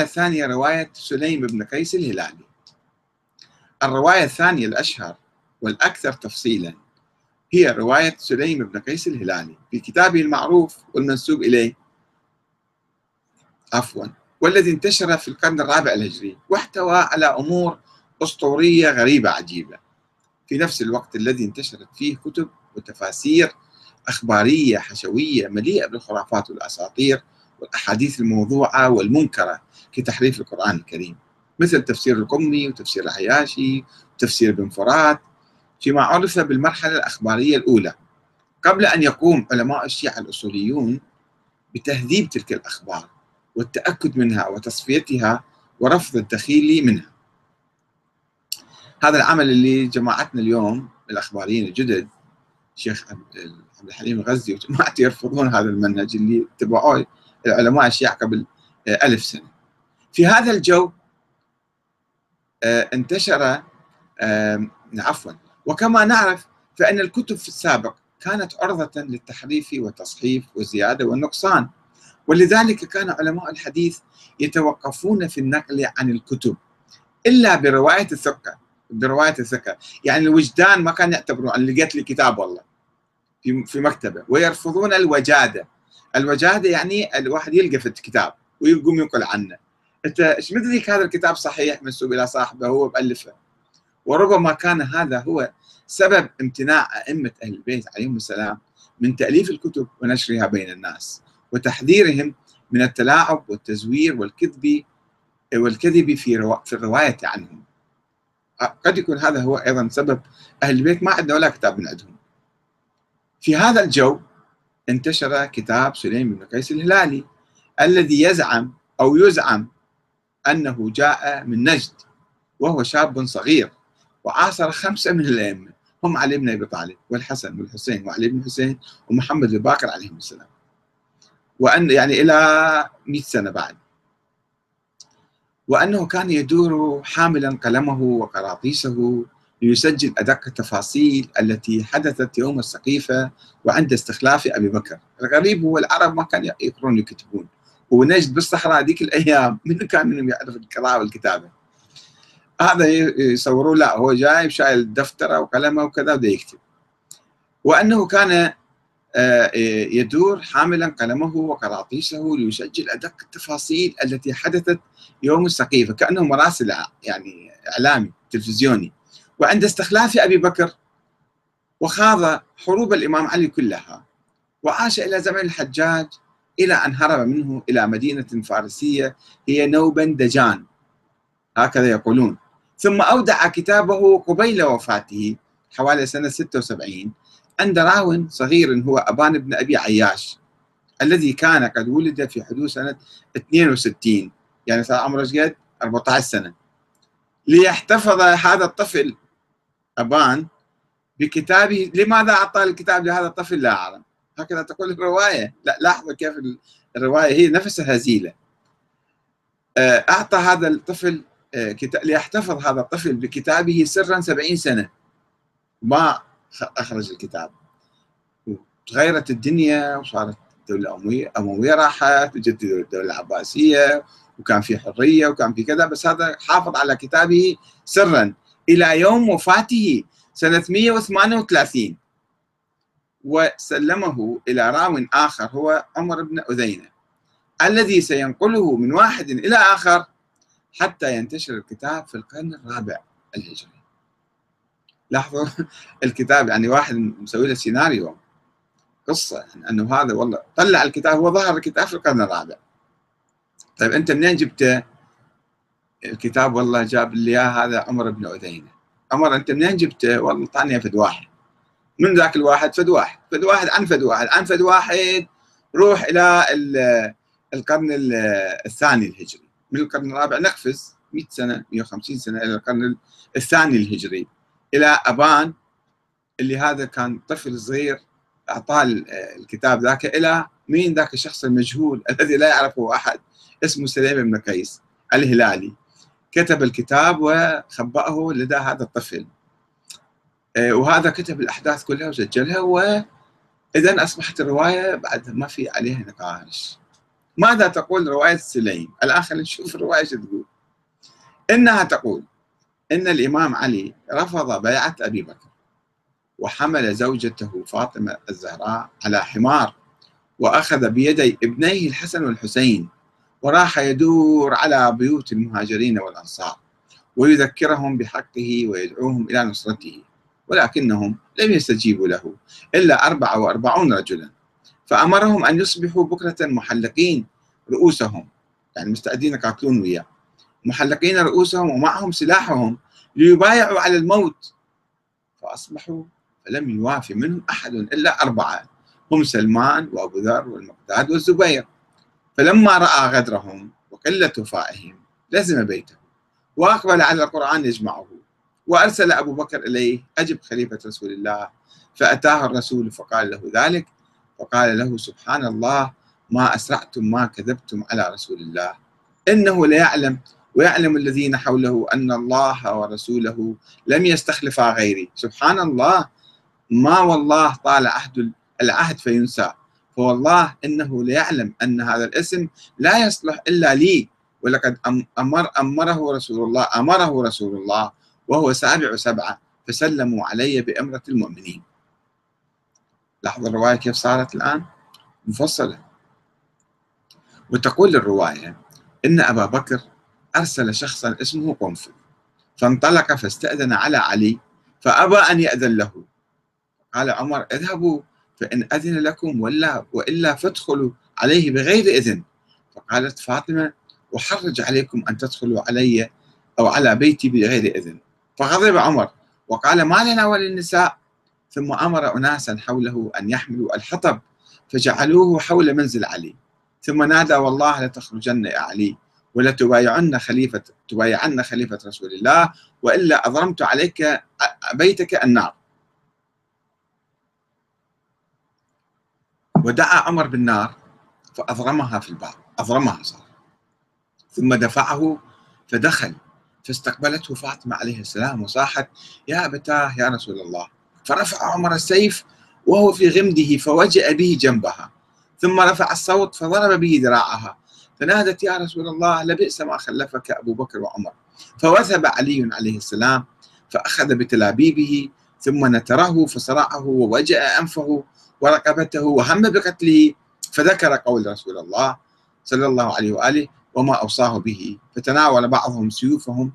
الثانية رواية سليم بن قيس الهلالي. الرواية الثانية الأشهر والأكثر تفصيلا هي رواية سليم بن قيس الهلالي في كتابه المعروف والمنسوب إليه. عفوا والذي انتشر في القرن الرابع الهجري واحتوى على أمور أسطورية غريبة عجيبة. في نفس الوقت الذي انتشرت فيه كتب وتفاسير أخبارية حشوية مليئة بالخرافات والأساطير والأحاديث الموضوعة والمنكرة كتحريف القرآن الكريم. مثل تفسير القمي وتفسير العياشي وتفسير ابن فرات فيما عرف بالمرحلة الأخبارية الأولى. قبل أن يقوم علماء الشيعة الأصوليون بتهذيب تلك الأخبار والتأكد منها وتصفيتها ورفض الدخيل منها. هذا العمل اللي جماعتنا اليوم الأخباريين الجدد الشيخ عبد الحليم الغزي وجماعته يرفضون هذا المنهج اللي اتبعوه العلماء الشيعة قبل ألف سنة. في هذا الجو آه، انتشر عفوا. وكما نعرف فإن الكتب في السابق كانت عرضة للتحريف والتصحيف والزيادة والنقصان. ولذلك كان علماء الحديث يتوقفون في النقل عن الكتب إلا برواية الثقة. برواية الثقة. يعني الوجدان ما كان يعتبرون أن لقيت لي كتاب والله في مكتبة. ويرفضون الوجادة. الوجادة يعني الواحد يلقى في الكتاب ويقوم ينقل عنه. أنت إيش مدريك هذا الكتاب صحيح منسوب إلى صاحبه هو مؤلفه وربما كان هذا هو سبب امتناع أئمة أهل البيت عليهم السلام من تأليف الكتب ونشرها بين الناس وتحذيرهم من التلاعب والتزوير والكذب والكذب في. في الرواية عنهم. قد يكون هذا هو أيضا سبب أهل البيت ما عندنا ولا كتاب من عندهم. في هذا الجو انتشر كتاب سليم بن قيس الهلالي الذي يزعم أو يزعم أنه جاء من نجد وهو شاب صغير وعاصر خمسة من الأئمة هم علي بن أبي طالب والحسن والحسين وعلي بن الحسين ومحمد بن باقر عليهم السلام. وان يعني إلى 100 سنة بعد. وأنه كان يدور حاملا قلمه وقراطيسه ليسجل أدق التفاصيل التي حدثت يوم السقيفة وعند استخلاف أبي بكر، الغريب هو العرب ما كانوا يقرون يكتبون. ونجد بالصحراء ذيك الأيام من كان منهم يعرف القراءة والكتابة. هذا يصوروا لا هو جايب شايل دفترة وقلمه وكذا وده يكتب. وأنه كان آه، يدور حاملا قلمه وقراطيسه ليسجل أدق التفاصيل التي حدثت يوم السقيفة كأنه مراسل يعني إعلامي تلفزيوني. وعند استخلاف أبي بكر وخاض حروب الإمام علي كلها وعاش إلى زمن الحجاج إلى أن هرب منه إلى مدينة فارسية هي نوبندجان هكذا يقولون. ثم أودع كتابه قبيل وفاته حوالي سنة 76 عند راو صغير هو أبان بن أبي عياش الذي كان قد ولد في حدود سنة 62 يعني صار عمره قد؟ 14 سنة. ليحتفظ هذا الطفل أبان بكتابه لماذا أعطى الكتاب لهذا الطفل؟ لا أعلم. هكذا تقول الرواية. لا لاحظوا كيف الرواية هي نفسها هزيلة. آه، أعطى هذا الطفل آه، ليحتفظ هذا الطفل بكتابه سرا سبعين سنة. ما أخرج الكتاب. تغيرت الدنيا وصارت الدولة الأموية أموية راحت وجت الدولة العباسية وكان في حرية وكان في كذا بس هذا حافظ على كتابه سرا. إلى يوم وفاته سنة 138 وسلمه إلى راو آخر هو عمر بن أذينة الذي سينقله من واحد إلى آخر حتى ينتشر الكتاب في القرن الرابع الهجري. لاحظوا الكتاب يعني واحد مسوي له سيناريو. قصة يعني أنه هذا والله طلع الكتاب هو ظهر الكتاب في القرن الرابع. طيب أنت منين جبته؟ الكتاب والله جاب لي هذا عمر بن أذينة عمر أنت منين جبته؟ والله طعني فد واحد. من ذاك الواحد؟ فد واحد. فد واحد عن فد واحد. عن فد واحد روح إلى القرن الثاني الهجري. من القرن الرابع نقفز 100 سنة 150 سنة إلى القرن الثاني الهجري. إلى أبان اللي هذا كان طفل صغير أعطاه الكتاب ذاك إلى مين ذاك الشخص المجهول الذي لا يعرفه أحد؟ اسمه سليم بن قيس الهلالي. كتب الكتاب وخبأه لدى هذا الطفل. آه، وهذا كتب الأحداث كلها وسجلها واذا أصبحت الرواية بعد ما في عليها نقاش. ماذا تقول رواية سليم؟ الآن خلينا نشوف الرواية شو تقول. إنها تقول إن الإمام علي رفض بيعة أبي بكر وحمل زوجته فاطمة الزهراء على حمار وأخذ بيدي ابنيه الحسن والحسين وراح يدور على بيوت المهاجرين والأنصار ويذكرهم بحقه ويدعوهم إلى نصرته ولكنهم لم يستجيبوا له إلا 44 رجلا. فأمرهم أن يصبحوا بكرة محلقين رؤوسهم يعني مستعدين يقاتلون وياه. محلقين رؤوسهم ومعهم سلاحهم ليبايعوا على الموت. فأصبحوا فلم يوافي منهم أحد إلا أربعة هم سلمان وأبو ذر والمقداد والزبير. فلما رأى غدرهم وقلة وفائهم لزم بيته وأقبل على القرآن يجمعه وأرسل أبو بكر إليه أجب خليفة رسول الله. فأتاه الرسول فقال له ذلك فقال له سبحان الله ما أسرعتم ما كذبتم على رسول الله. إنه ليعلم ويعلم الذين حوله أن الله ورسوله لم يستخلفا غيري. سبحان الله ما والله طال عهد العهد فينسى. فوالله إنه ليعلم أن هذا الاسم لا يصلح إلا لي. ولقد أمر أمره رسول الله أمره رسول الله وهو سابع سبعة فسلموا علي بأمرة المؤمنين. لاحظوا الرواية كيف صارت الآن؟ مفصلة. وتقول الرواية إن أبا بكر أرسل شخصا اسمه قنفذ فانطلق فاستأذن على علي فأبى أن يأذن له. قال عمر اذهبوا. فإن أذن لكم ولا وإلا فادخلوا عليه بغير إذن. فقالت فاطمة أحرج عليكم أن تدخلوا علي أو على بيتي بغير إذن. فغضب عمر وقال ما لنا وللنساء. ثم أمر أناسا حوله أن يحملوا الحطب فجعلوه حول منزل علي. ثم نادى والله لتخرجن يا علي ولتبايعن خليفة تبايعن خليفة رسول الله وإلا أضرمت عليك بيتك النار. ودعا عمر بالنار فأضرمها في الباب أضرمها صار. ثم دفعه فدخل فاستقبلته فاطمة عليه السلام وصاحت يا أبتاه يا رسول الله. فرفع عمر السيف وهو في غمده فوجأ به جنبها. ثم رفع الصوت فضرب به ذراعها. فنادت يا رسول الله لبئس ما خلفك أبو بكر وعمر. فوثب علي عليه السلام فأخذ بتلابيبه ثم نتره فصرعه ووجأ أنفه ورقبته وهم بقتله فذكر قول رسول الله صلى الله عليه وآله وما أوصاه به. فتناول بعضهم سيوفهم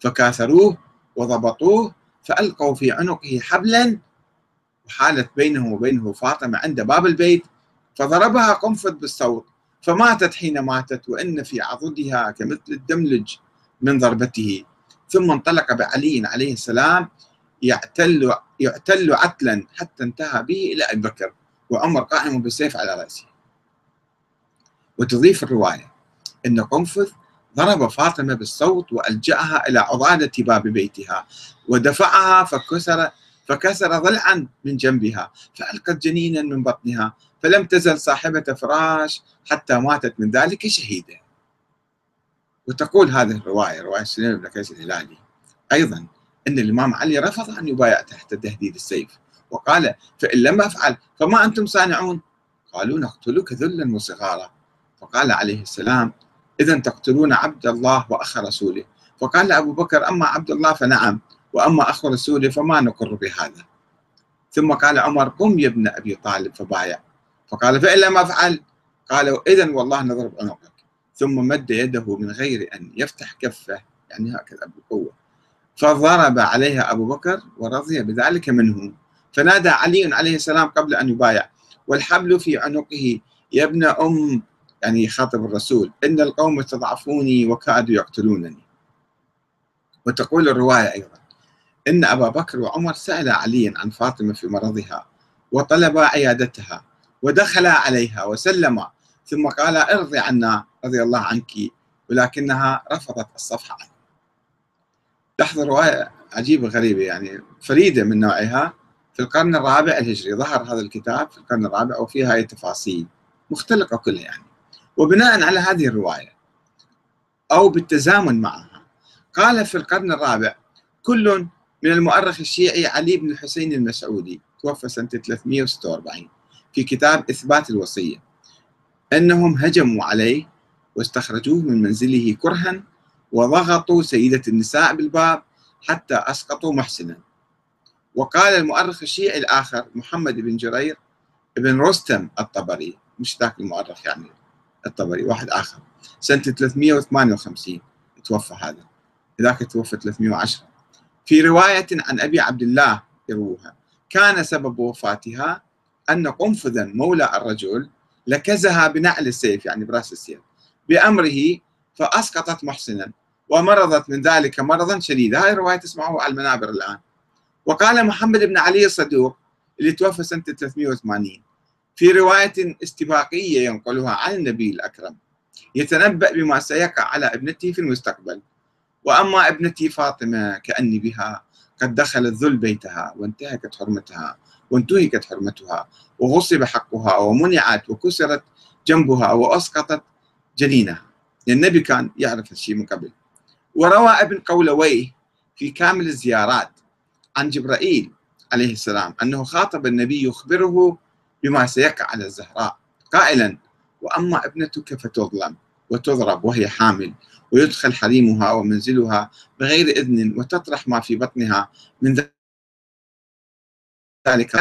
فكاثروه وضبطوه فألقوا في عنقه حبلا وحالت بينه وبينه فاطمة عند باب البيت فضربها قنفذ بالصوت فماتت حين ماتت وإن في عضدها كمثل الدملج من ضربته. ثم انطلق بعلي عليه السلام يعتل يعتل عتلا حتى انتهى به إلى أبي بكر وعمر قائم بالسيف على رأسه. وتضيف الرواية أن قنفذ ضرب فاطمة بالصوت وألجأها إلى عضادة باب بيتها ودفعها فكسر فكسر ضلعا من جنبها فألقت جنينا من بطنها فلم تزل صاحبة فراش حتى ماتت من ذلك شهيدة وتقول هذه الرواية رواية سليم بن قيس الهلالي أيضا أن الإمام علي رفض أن يبايع تحت تهديد السيف. وقال فإن لم أفعل فما أنتم صانعون؟ قالوا نقتلك ذلا وصغارا. فقال عليه السلام إذا تقتلون عبد الله وأخ رسوله. فقال أبو بكر أما عبد الله فنعم وأما أخ رسوله فما نقر بهذا. ثم قال عمر قم يا ابن أبي طالب فبايع. فقال فإن لم أفعل؟ قالوا إذا والله نضرب عنقك. ثم مد يده من غير أن يفتح كفه يعني هكذا بالقوة فضرب عليها أبو بكر ورضي بذلك منه. فنادى علي عليه السلام قبل أن يبايع. والحبل في عنقه يا ابن أم. يعني يخاطب الرسول. إن القوم استضعفوني وكادوا يقتلونني. وتقول الرواية أيضا. إن أبا بكر وعمر سأل عليا عن فاطمة في مرضها وطلبا عيادتها ودخلا عليها وسلما ثم قال ارضي عنا رضي الله عنك. ولكنها رفضت الصفحة. عنه لاحظ رواية عجيبة غريبة يعني فريدة من نوعها في القرن الرابع الهجري ظهر هذا الكتاب في القرن الرابع وفيها هاي التفاصيل مختلقة كلها يعني. وبناء على هذه الرواية أو بالتزامن معها قال في القرن الرابع كل من المؤرخ الشيعي علي بن الحسين المسعودي توفى سنة 346 في كتاب إثبات الوصية أنهم هجموا عليه واستخرجوه من منزله كرها وضغطوا سيدة النساء بالباب حتى أسقطوا محسنا. وقال المؤرخ الشيعي الآخر محمد بن جرير بن رستم الطبري مش ذاك المؤرخ يعني الطبري واحد آخر سنة 358 توفى هذا. ذاك توفى 310 في رواية عن أبي عبد الله يروها كان سبب وفاتها أن قنفذا مولى الرجل لكزها بنعل السيف يعني براس السيف بأمره فأسقطت محسنا. ومرضت من ذلك مرضا شديدا. هاي الرواية تسمعوها على المنابر الآن. وقال محمد بن علي الصدوق اللي توفى سنة 380 في رواية استباقية ينقلها عن النبي الأكرم يتنبأ بما سيقع على ابنته في المستقبل. وأما ابنتي فاطمة كأني بها قد دخل الذل بيتها وانتهكت حرمتها وانتهكت حرمتها وغصب حقها ومنعت وكسرت جنبها وأسقطت جنينها. النبي كان يعرف الشيء من قبل. وروى ابن قولويه في كامل الزيارات عن جبرائيل عليه السلام أنه خاطب النبي يخبره بما سيقع على الزهراء قائلا وأما ابنتك فتظلم وتضرب وهي حامل ويدخل حريمها ومنزلها بغير إذن وتطرح ما في بطنها من ذلك.